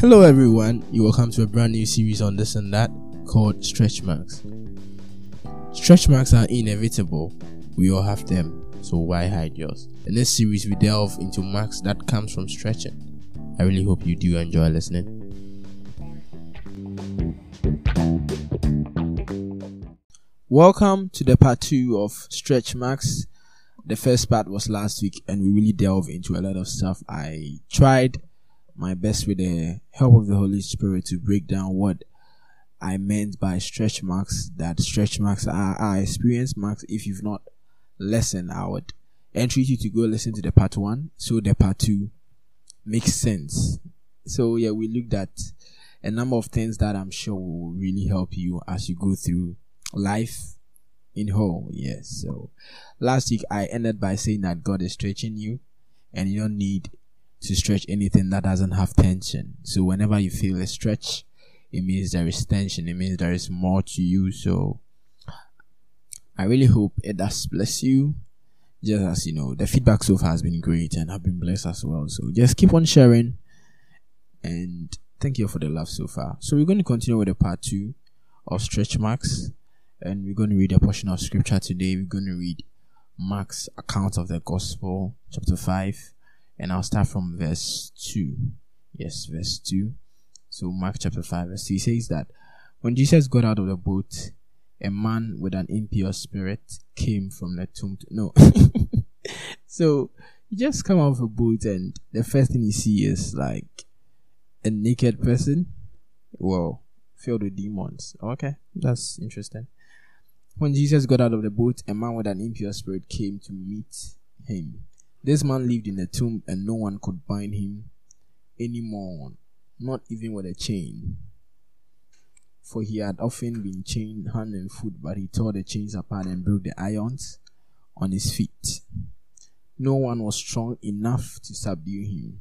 Hello, everyone. You're welcome to a brand new series on this and that called Stretch Marks. Stretch marks are inevitable. We all have them, so why hide yours? In this series, we delve into marks that comes from stretching. I really hope you do enjoy listening. Welcome to the part two of Stretch Marks. The first part was last week, and we really delve into a lot of stuff. I tried my best with the help of the Holy Spirit to break down what I meant by stretch marks. That stretch marks are, are experience marks. If you've not listened, I would entreat you to go listen to the part one so the part two makes sense. So yeah, we looked at a number of things that I'm sure will really help you as you go through life in whole. Yes. So last week I ended by saying that God is stretching you and you don't need to stretch anything that doesn't have tension. So whenever you feel a stretch, it means there is tension. It means there is more to you. So I really hope it does bless you. Just as you know, the feedback so far has been great and I've been blessed as well. So just keep on sharing and thank you for the love so far. So we're going to continue with the part two of stretch marks and we're going to read a portion of scripture today. We're going to read Mark's account of the gospel, chapter 5, and I'll start from verse 2. Yes, verse 2. So, Mark chapter 5, verse 2 says that when Jesus got out of the boat, a man with an impure spirit came from the tomb. To, no. so, you just come out of a boat, and the first thing you see is like a naked person. Well, filled with demons. Okay, that's interesting. When Jesus got out of the boat, a man with an impure spirit came to meet him. This man lived in a tomb and no one could bind him anymore, not even with a chain. For he had often been chained hand and foot, but he tore the chains apart and broke the irons on his feet. No one was strong enough to subdue him.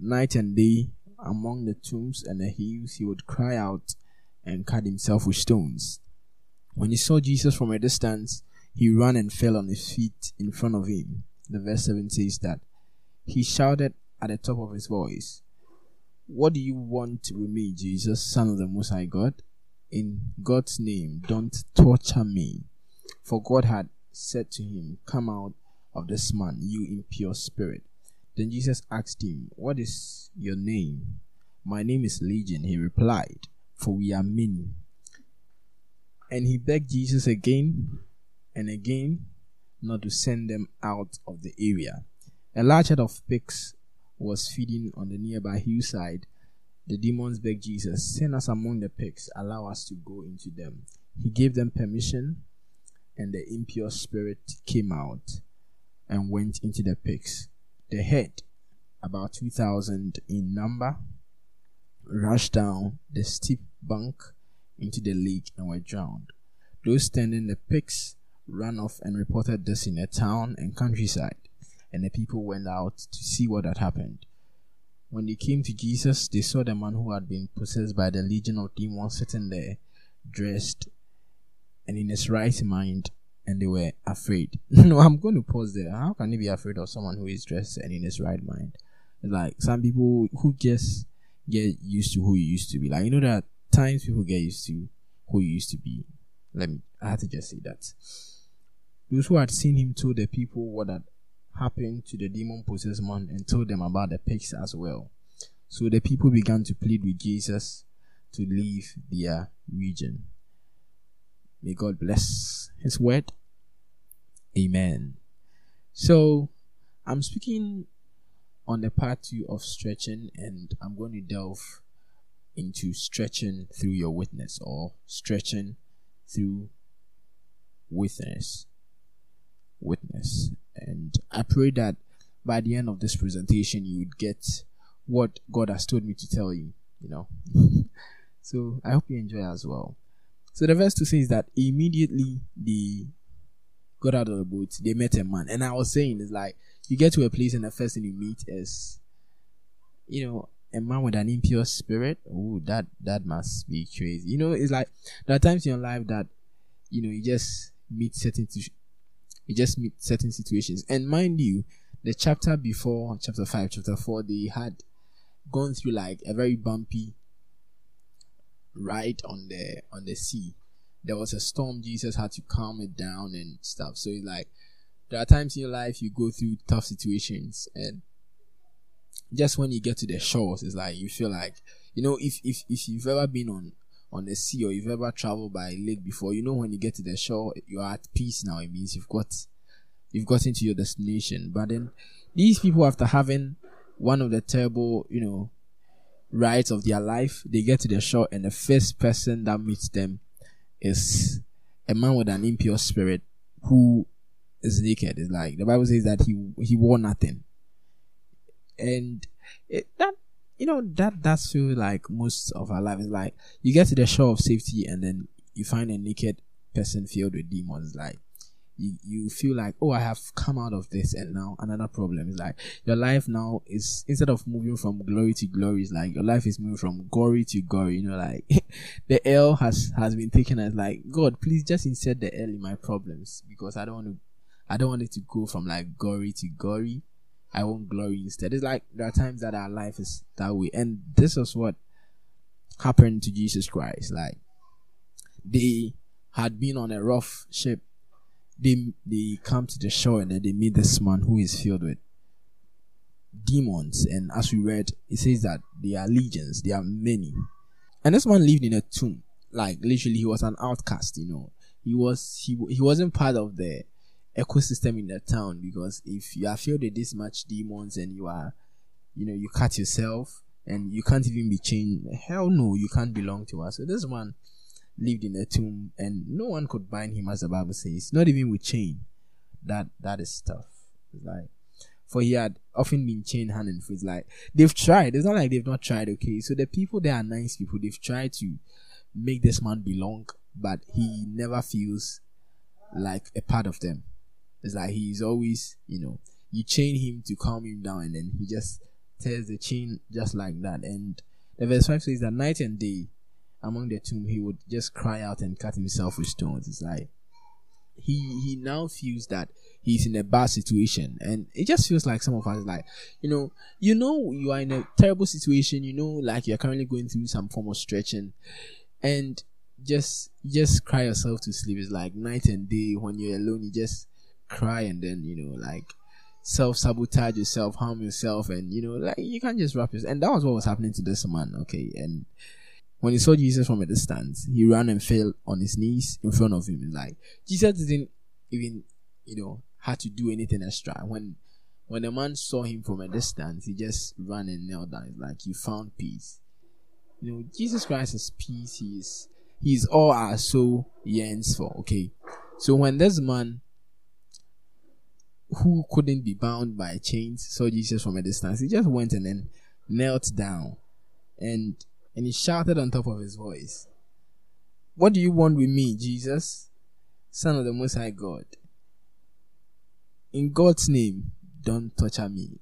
Night and day, among the tombs and the hills, he would cry out and cut himself with stones. When he saw Jesus from a distance, he ran and fell on his feet in front of him the verse 7 says that he shouted at the top of his voice, What do you want with me, Jesus, Son of the Most High God? In God's name, don't torture me. For God had said to him, Come out of this man, you impure spirit. Then Jesus asked him, What is your name? My name is Legion, he replied, for we are many. And he begged Jesus again and again not to send them out of the area. A large herd of pigs was feeding on the nearby hillside. The demons begged Jesus, Send us among the pigs, allow us to go into them. He gave them permission, and the impure spirit came out and went into the pigs. The head, about 2,000 in number, rushed down the steep bank into the lake and were drowned. Those tending the pigs ran off and reported this in a town and countryside, and the people went out to see what had happened. When they came to Jesus, they saw the man who had been possessed by the legion of demons sitting there, dressed and in his right mind, and they were afraid. no, I'm going to pause there. How can you be afraid of someone who is dressed and in his right mind? Like some people who just get used to who you used to be. Like you know that times people get used to who you used to be. Let me I have to just say that. Those who had seen him told the people what had happened to the demon possessed man and told them about the pigs as well. So the people began to plead with Jesus to leave their region. May God bless his word. Amen. So I'm speaking on the part two of stretching, and I'm going to delve into stretching through your witness or stretching through witness witness. And I pray that by the end of this presentation, you would get what God has told me to tell you, you know. so I hope you enjoy as well. So the verse 2 says that immediately they got out of the boat, they met a man. And I was saying, it's like you get to a place and the first thing you meet is, you know, a man with an impure spirit. Oh, that that must be crazy. You know, it's like there are times in your life that, you know, you just meet certain you just meet certain situations. And mind you, the chapter before chapter 5, chapter 4, they had gone through like a very bumpy ride on the on the sea. There was a storm. Jesus had to calm it down and stuff. So it's like there are times in your life you go through tough situations and just when you get to the shores, it's like you feel like you know if if if you've ever been on on the sea or you've ever traveled by lake before, you know when you get to the shore, you are at peace now. It means you've got you've gotten to your destination. But then these people, after having one of the terrible, you know, rides of their life, they get to the shore, and the first person that meets them is a man with an impure spirit who is naked. It's like the Bible says that he he wore nothing, and it, that you know that that's feel like most of our life is like you get to the shore of safety, and then you find a naked person filled with demons. Like you, you feel like, oh, I have come out of this, and now another problem is like your life now is instead of moving from glory to glory, is like your life is moving from gory to gory You know, like the L has has been taken as like God, please just insert the L in my problems because I don't want to, I don't want it to go from like gory to glory. I want glory instead. It's like there are times that our life is that way, and this is what happened to Jesus Christ. Like they had been on a rough ship they they come to the shore and then they meet this man who is filled with demons. And as we read, it says that they are legions, they are many. And this man lived in a tomb. Like literally he was an outcast, you know. He was he he wasn't part of the ecosystem in the town because if you are filled with this much demons and you are you know you cut yourself and you can't even be chained hell no you can't belong to us so this man lived in a tomb and no one could bind him as the Bible says, not even with chain. That that is tough. It's like for he had often been chained hand and foot. Like they've tried. It's not like they've not tried, okay. So the people there are nice people. They've tried to make this man belong, but he never feels like a part of them. It's like he's always, you know, you chain him to calm him down and then he just tears the chain just like that. And the verse 5 says that night and day among the tomb, he would just cry out and cut himself with stones. It's like he he now feels that he's in a bad situation, and it just feels like some of us like you know you know you are in a terrible situation. You know, like you're currently going through some form of stretching, and just just cry yourself to sleep. It's like night and day when you're alone. You just cry and then you know like self sabotage yourself, harm yourself, and you know, like you can't just wrap yourself. And that was what was happening to this man, okay? And when he saw Jesus from a distance, he ran and fell on his knees in front of him. Like Jesus didn't even, you know, had to do anything extra. When when the man saw him from a distance, he just ran and knelt down. Like you found peace. You know, Jesus Christ is peace. He is he is all our soul yearns for. Okay. So when this man who couldn't be bound by chains saw Jesus from a distance, he just went and then knelt down and and he shouted on top of his voice, What do you want with me, Jesus, Son of the Most High God? In God's name, don't torture me.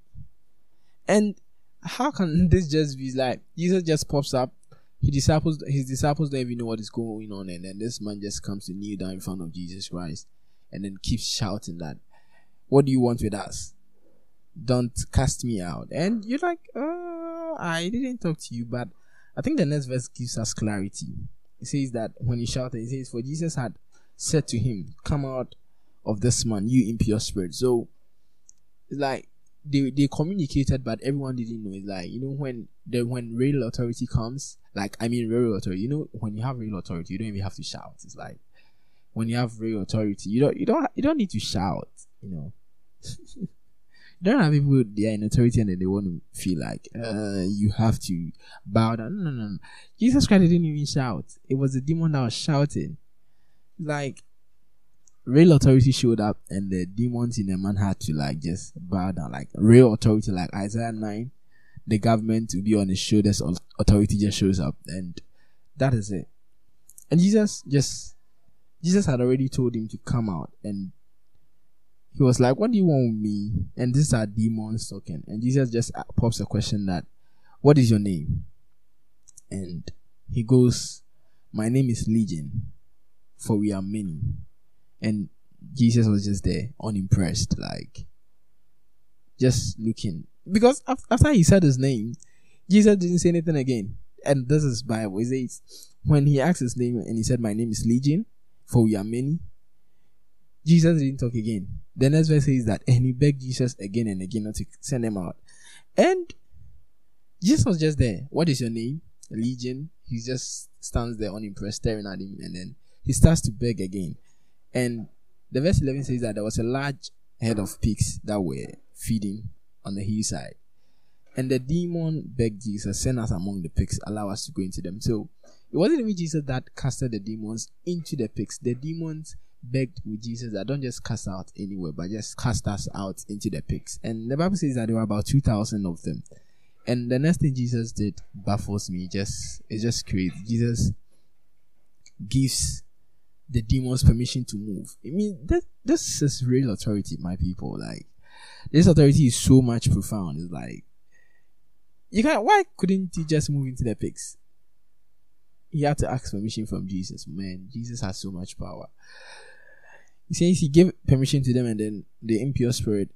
And how can this just be like Jesus just pops up? His disciples, his disciples don't even know what is going on, and then this man just comes to kneel down in front of Jesus Christ, and then keeps shouting that, "What do you want with us? Don't cast me out." And you're like, uh, "I didn't talk to you, but I think the next verse gives us clarity. It says that when he shouted, it says, For Jesus had said to him, Come out of this man, you impure spirit. So it's like they they communicated, but everyone didn't know. It's like you know when the when real authority comes, like I mean real authority. You know when you have real authority, you don't even have to shout. It's like when you have real authority, you don't you don't you don't need to shout. You know. don't have people they are in authority and they want to feel like uh, you have to bow down. No, no, no. Jesus Christ didn't even shout. It was the demon that was shouting. Like real authority showed up and the demons in the man had to like just bow down. Like real authority, like Isaiah 9, the government to be on his shoulders, authority just shows up and that is it. And Jesus just Jesus had already told him to come out and he was like, What do you want with me? And these are demons talking. And Jesus just pops a question that, What is your name? And he goes, My name is Legion, for we are many. And Jesus was just there, unimpressed, like just looking. Because after he said his name, Jesus didn't say anything again. And this is Bible. It says, when he asked his name and he said, My name is Legion, for we are many, Jesus didn't talk again. The next verse says that, and he begged Jesus again and again not to send him out. And Jesus was just there. What is your name? Legion. He just stands there unimpressed, staring at him, and then he starts to beg again. And the verse 11 says that there was a large herd of pigs that were feeding on the hillside. And the demon begged Jesus, send us among the pigs, allow us to go into them. So it wasn't even Jesus that casted the demons into the pigs. The demons begged with Jesus that don't just cast out anywhere, but just cast us out into the pigs. And the Bible says that there were about 2,000 of them. And the next thing Jesus did baffles me. Just it's just crazy. Jesus gives the demons permission to move. I mean, that this is real authority, my people. Like this authority is so much profound. It's like you can't. Why couldn't he just move into the pigs? He had to ask permission from Jesus. Man, Jesus has so much power. He says he gave permission to them, and then the impure spirit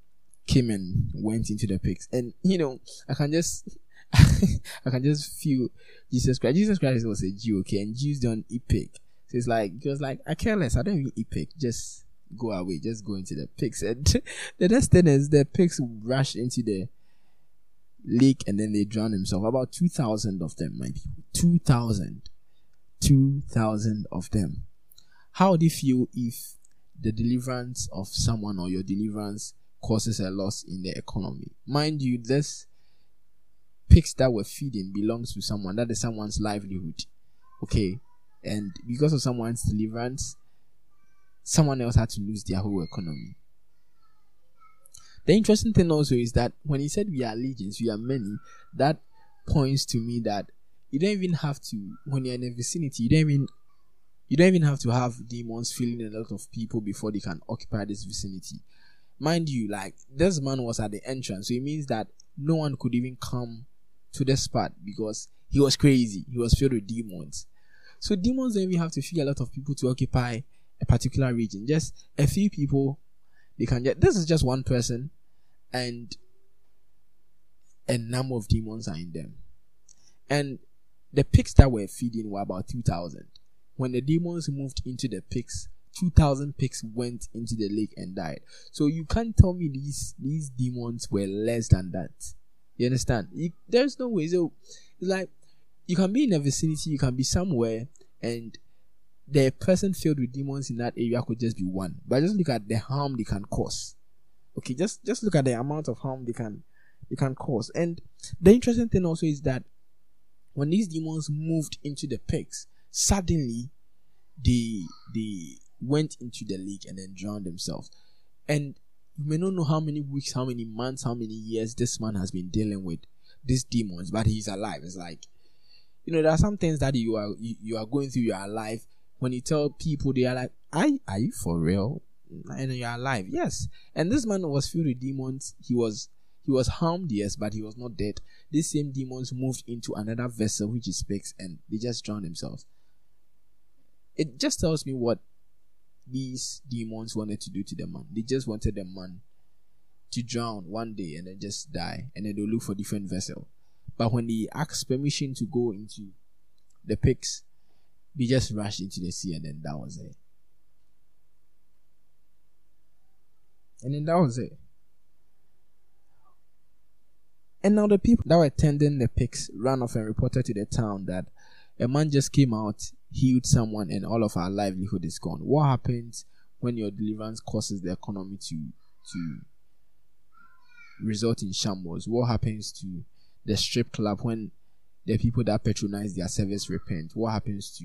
came and went into the pigs. And you know, I can just I can just feel Jesus Christ. Jesus Christ was a Jew, okay, and Jews don't eat pig. So it's like he was like, I care less, I don't even eat pig. Just go away, just go into the pigs. And the next thing is the pigs rush into the lake and then they drown themselves. About two thousand of them, my people. Two thousand. Two thousand of them. How do you feel if the deliverance of someone or your deliverance causes a loss in the economy. Mind you, this pigs that we're feeding belongs to someone. That is someone's livelihood. Okay. And because of someone's deliverance, someone else had to lose their whole economy. The interesting thing also is that when he said we are legions, we are many, that points to me that you don't even have to when you're in a vicinity, you don't even you don't even have to have demons filling a lot of people before they can occupy this vicinity. Mind you, like this man was at the entrance, so it means that no one could even come to this spot because he was crazy. He was filled with demons. So demons don't even have to feed a lot of people to occupy a particular region. Just a few people, they can get. This is just one person, and a number of demons are in them. And the pigs that were feeding were about two thousand. When the demons moved into the pigs, 2000 pigs went into the lake and died. So you can't tell me these these demons were less than that. You understand? You, there's no way. So it's like you can be in a vicinity, you can be somewhere, and the person filled with demons in that area could just be one. But just look at the harm they can cause. Okay, just just look at the amount of harm they can they can cause. And the interesting thing also is that when these demons moved into the pigs, suddenly they they went into the lake and then drowned themselves. And you may not know how many weeks, how many months, how many years this man has been dealing with these demons, but he's alive. It's like, you know, there are some things that you are you, are going through. You are alive. When you tell people, they are like, "Are are you for real?" And you are alive. Yes. And this man was filled with demons. He was he was harmed, yes, but he was not dead. These same demons moved into another vessel, which is pigs, and they just drowned themselves. It just tells me what these demons wanted to do to the man. They just wanted the man to drown one day and then just die, and then they'll look for different vessel. But when they asked permission to go into the pigs, they just rushed into the sea, and then that was it. And then that was it. And now the people that were attending the pigs ran off and reported to the town that a man just came out healed someone and all of our livelihood is gone. What happens when your deliverance causes the economy to to result in shambles? What happens to the strip club when the people that patronize their service repent? What happens to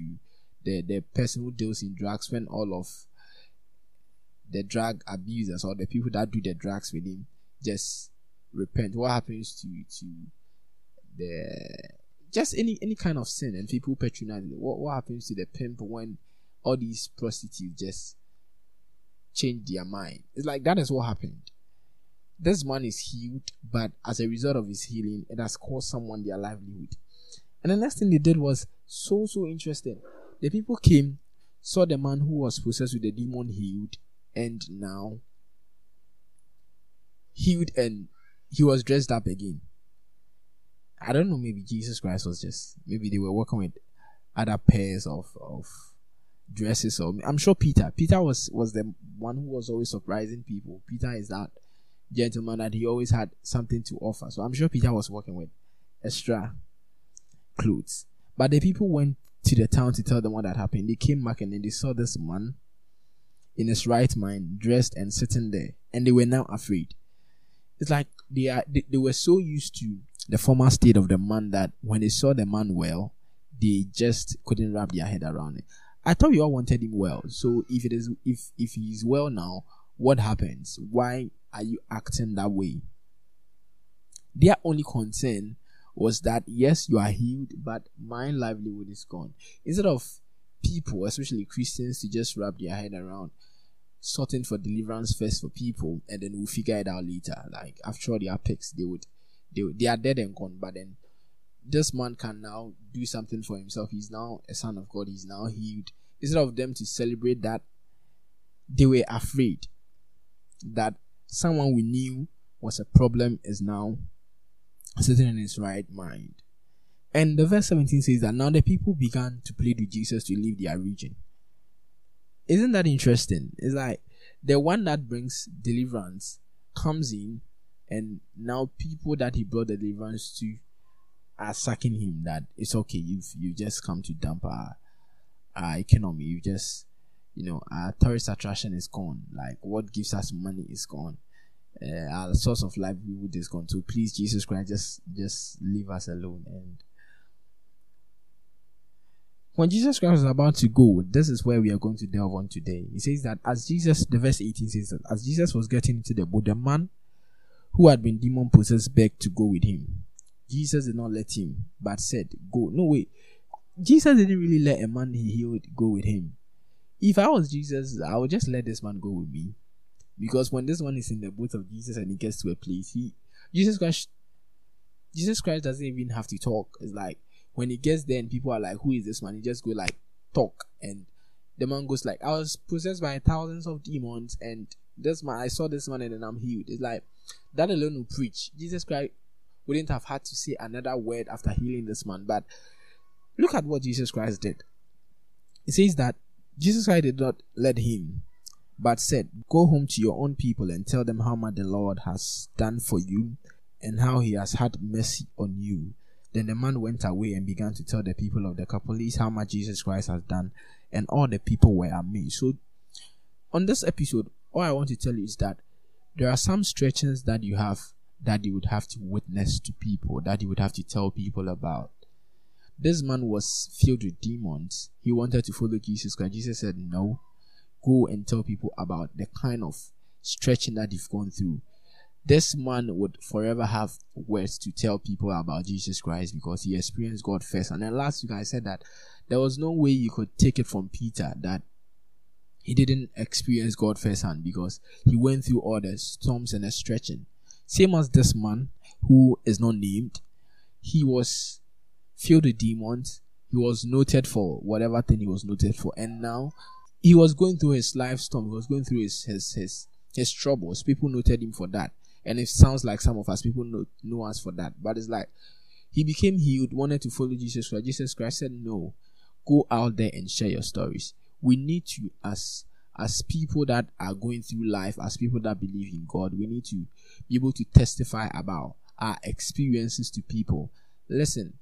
the, the person who deals in drugs when all of the drug abusers or the people that do the drugs with him just repent? What happens to to the just any any kind of sin and people patronize it. What what happens to the pimp when all these prostitutes just change their mind? It's like that is what happened. This man is healed, but as a result of his healing, it has caused someone their livelihood. And the next thing they did was so so interesting. The people came, saw the man who was possessed with the demon healed, and now healed and he was dressed up again. I don't know, maybe Jesus Christ was just maybe they were working with other pairs of of dresses or I'm sure Peter. Peter was was the one who was always surprising people. Peter is that gentleman that he always had something to offer. So I'm sure Peter was working with extra clothes. But the people went to the town to tell them what had happened. They came back and then they saw this man in his right mind, dressed and sitting there, and they were now afraid. It's like they are they, they were so used to the former state of the man that when they saw the man well, they just couldn't wrap their head around it. I thought you all wanted him well. So if it is if if he's well now, what happens? Why are you acting that way? Their only concern was that yes, you are healed, but my livelihood is gone. Instead of people, especially Christians, to just wrap their head around sorting for deliverance first for people, and then we'll figure it out later. Like after all the apex, they would they they are dead and gone, but then this man can now do something for himself. He's now a son of God. He's now healed. Instead of them to celebrate that, they were afraid that someone we knew was a problem is now sitting in his right mind. And the verse 17 says that now the people began to plead with Jesus to leave their region. Isn't that interesting? It's like the one that brings deliverance comes in, and now people that he brought the deliverance to are sucking him that it's okay, you've you just come to dump our, our economy, you just you know, our tourist attraction is gone. Like what gives us money is gone uh, our source of livelihood is gone. So please, Jesus Christ, just just leave us alone. And when Jesus Christ was about to go, this is where we are going to delve on today. He says that as Jesus, the verse 18 says that as Jesus was getting into the boat, the man who had been demon possessed begged to go with him. Jesus did not let him, but said, Go. No way. Jesus didn't really let a man he healed go with him. If I was Jesus, I would just let this man go with me. Because when this one is in the boat of Jesus and he gets to a place, he Jesus Christ Jesus Christ doesn't even have to talk. It's like when he gets there and people are like, Who is this man? He just go like talk and the man goes like, I was possessed by thousands of demons and this man I saw this man and then I'm healed. It's like that alone will preach. Jesus Christ wouldn't have had to say another word after healing this man. But look at what Jesus Christ did. It says that Jesus Christ did not let him but said, Go home to your own people and tell them how much the Lord has done for you and how he has had mercy on you. Then the man went away and began to tell the people of the Decapolis how much Jesus Christ has done, and all the people were amazed. So, on this episode, all I want to tell you is that there are some stretchings that you have that you would have to witness to people, that you would have to tell people about. This man was filled with demons. He wanted to follow Jesus Christ. Jesus said, No, go and tell people about the kind of stretching that you've gone through. This man would forever have words to tell people about Jesus Christ because he experienced God first. And then last week I said that there was no way you could take it from Peter that he didn't experience God firsthand because he went through all the storms and the stretching. Same as this man who is not named, he was filled with demons. He was noted for whatever thing he was noted for, and now he was going through his life storm. He was going through his his his, his troubles. People noted him for that, and it sounds like some of us people know know us for that. But it's like he became healed, wanted to follow Jesus Christ. Jesus Christ said, "No, go out there and share your stories. We need to as as people that are going through life, as people that believe in God, we need to be able to testify about our experiences to people. Listen,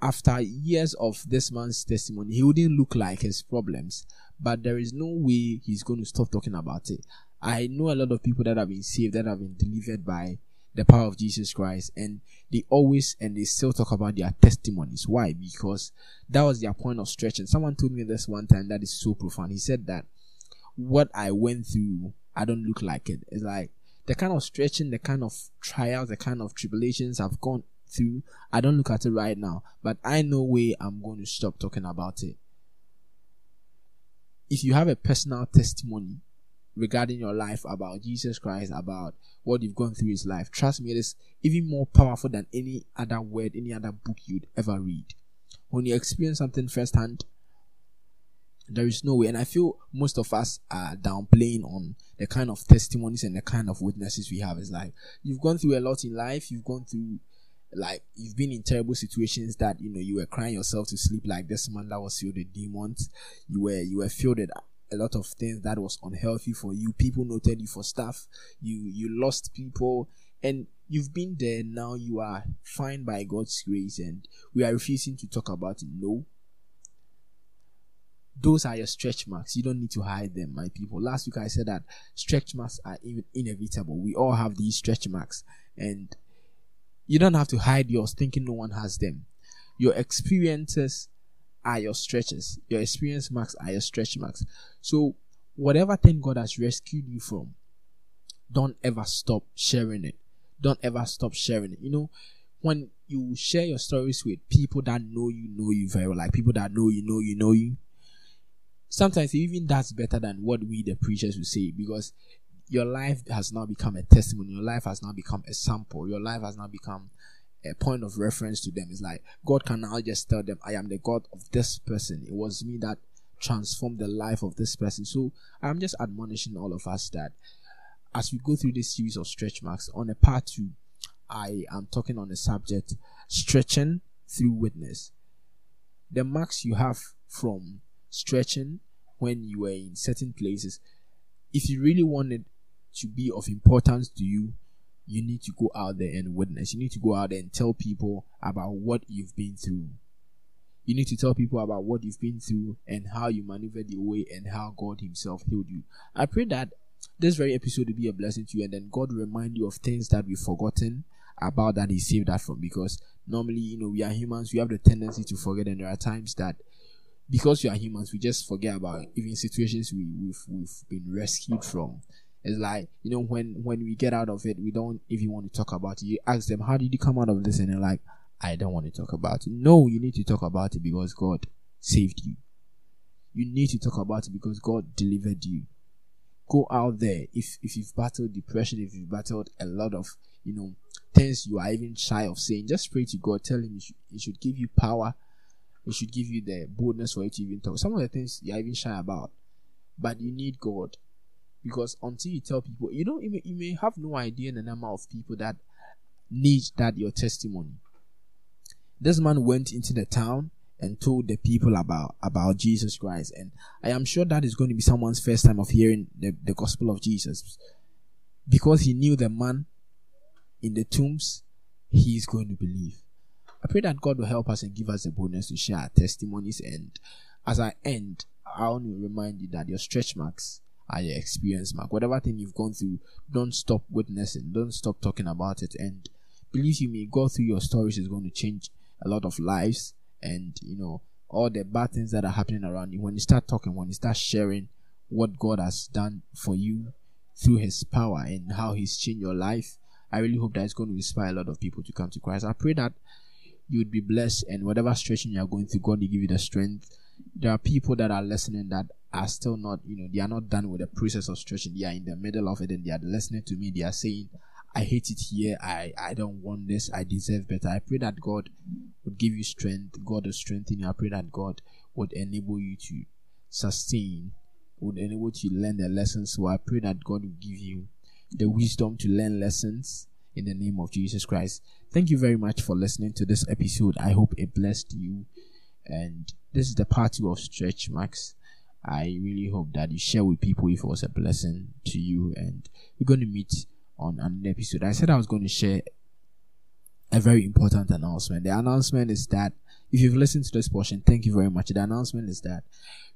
after years of this man's testimony, he wouldn't look like his problems, but there is no way he's going to stop talking about it. I know a lot of people that have been saved, that have been delivered by the power of Jesus Christ, and they always and they still talk about their testimonies. Why? Because that was their point of stretching. Someone told me this one time that is so profound. He said that what I went through, I don't look like it. It's like the kind of stretching, the kind of trials, the kind of tribulations I've gone through. I don't look at it right now, but I know way I'm going to stop talking about it. If you have a personal testimony regarding your life about Jesus Christ, about what you've gone through his life, trust me, it is even more powerful than any other word, any other book you'd ever read. When you experience something firsthand, there is no way. And I feel most of us are downplaying on the kind of testimonies and the kind of witnesses we have. It's like you've gone through a lot in life, you've gone through like you've been in terrible situations that you know you were crying yourself to sleep like this man that was filled with demons you were you were filled with a lot of things that was unhealthy for you people noted you for stuff you you lost people and you've been there now you are fine by god's grace and we are refusing to talk about it no those are your stretch marks. You don't need to hide them, my people. Last week I said that stretch marks are even inevitable. We all have these stretch marks, and you don't have to hide yours thinking no one has them. Your experiences are your stretches. Your experience marks are your stretch marks. So, whatever thing God has rescued you from, don't ever stop sharing it. Don't ever stop sharing it. You know, when you share your stories with people that know you, know you very well, like people that know you, know you, know you, sometimes even that's better than what we the preachers will say because your life has now become a testimony your life has now become a sample your life has now become a point of reference to them. It's like god can now just tell them i am the god of this person. It was me that transformed the life of this person. So i'm just admonishing all of us that as we go through this series of stretch marks on a part two i am talking on the subject stretching through witness. The marks you have from stretching when you were in certain places. If you really wanted to be of importance to you, you need to go out there and witness. You need to go out there and tell people about what you've been through. You need to tell people about what you've been through and how you maneuvered your way and how God Himself healed you. I pray that this very episode will be a blessing to you and then God remind you of things that we've forgotten about that He saved us from because normally, you know, we are humans, we have the tendency to forget, and there are times that because we are humans, we just forget about even situations we, we've we've been rescued from. It's like you know when when we get out of it, we don't even want to talk about it. You ask them, "How did you come out of this?" and they're like, "I don't want to talk about it." No, you need to talk about it because God saved you. You need to talk about it because God delivered you. Go out there. If if you've battled depression, if you've battled a lot of you know things you are even shy of saying, just pray to God. Tell Him He should, he should give you power it should give you the boldness for you to even talk. Some of the things you're even shy about, but you need God. Because until you tell people, you know, you may, you may have no idea the number of people that need that your testimony. This man went into the town and told the people about about Jesus Christ, and I am sure that is going to be someone's first time of hearing the, the gospel of Jesus, because he knew the man in the tombs, he is going to believe. I pray that God will help us and give us the boldness to share our testimonies. And as I end, I want to remind you that your stretch marks are your experience mark. Whatever thing you've gone through, don't stop witnessing, don't stop talking about it. And believe you me, go through your stories is going to change a lot of lives. And you know, all the bad things that are happening around you, when you start talking, when you start sharing what God has done for you through His power and how He's changed your life, I really hope that it's going to inspire a lot of people to come to Christ. I pray that you would be blessed and whatever situation you are going through god will give you the strength there are people that are listening that are still not you know they are not done with the process of stretching. They are in the middle of it and they are listening to me. They are saying i hate it here. I i don't want this. I deserve better. I pray that god would give you strength. God will strengthen you. I pray that god would enable you to sustain would enable you to learn the lessons. So i pray that god will give you the wisdom to learn lessons in the name of jesus christ. Thank you very much for listening to this episode. I hope it blessed you. And this is the part two of Stretch Marks. I really hope that you share with people if it was a blessing to you. And we're going to meet on an episode. I said I was going to share a very important announcement. The announcement is that if you've listened to this portion, thank you very much. The announcement is that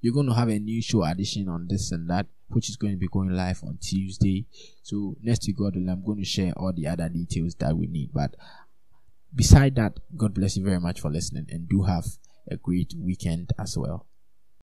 you're going to have a new show addition on this and that, which is going to be going live on Tuesday. So next to God, I'm going to share all the other details that we need. But beside that, God bless you very much for listening and do have a great weekend as well.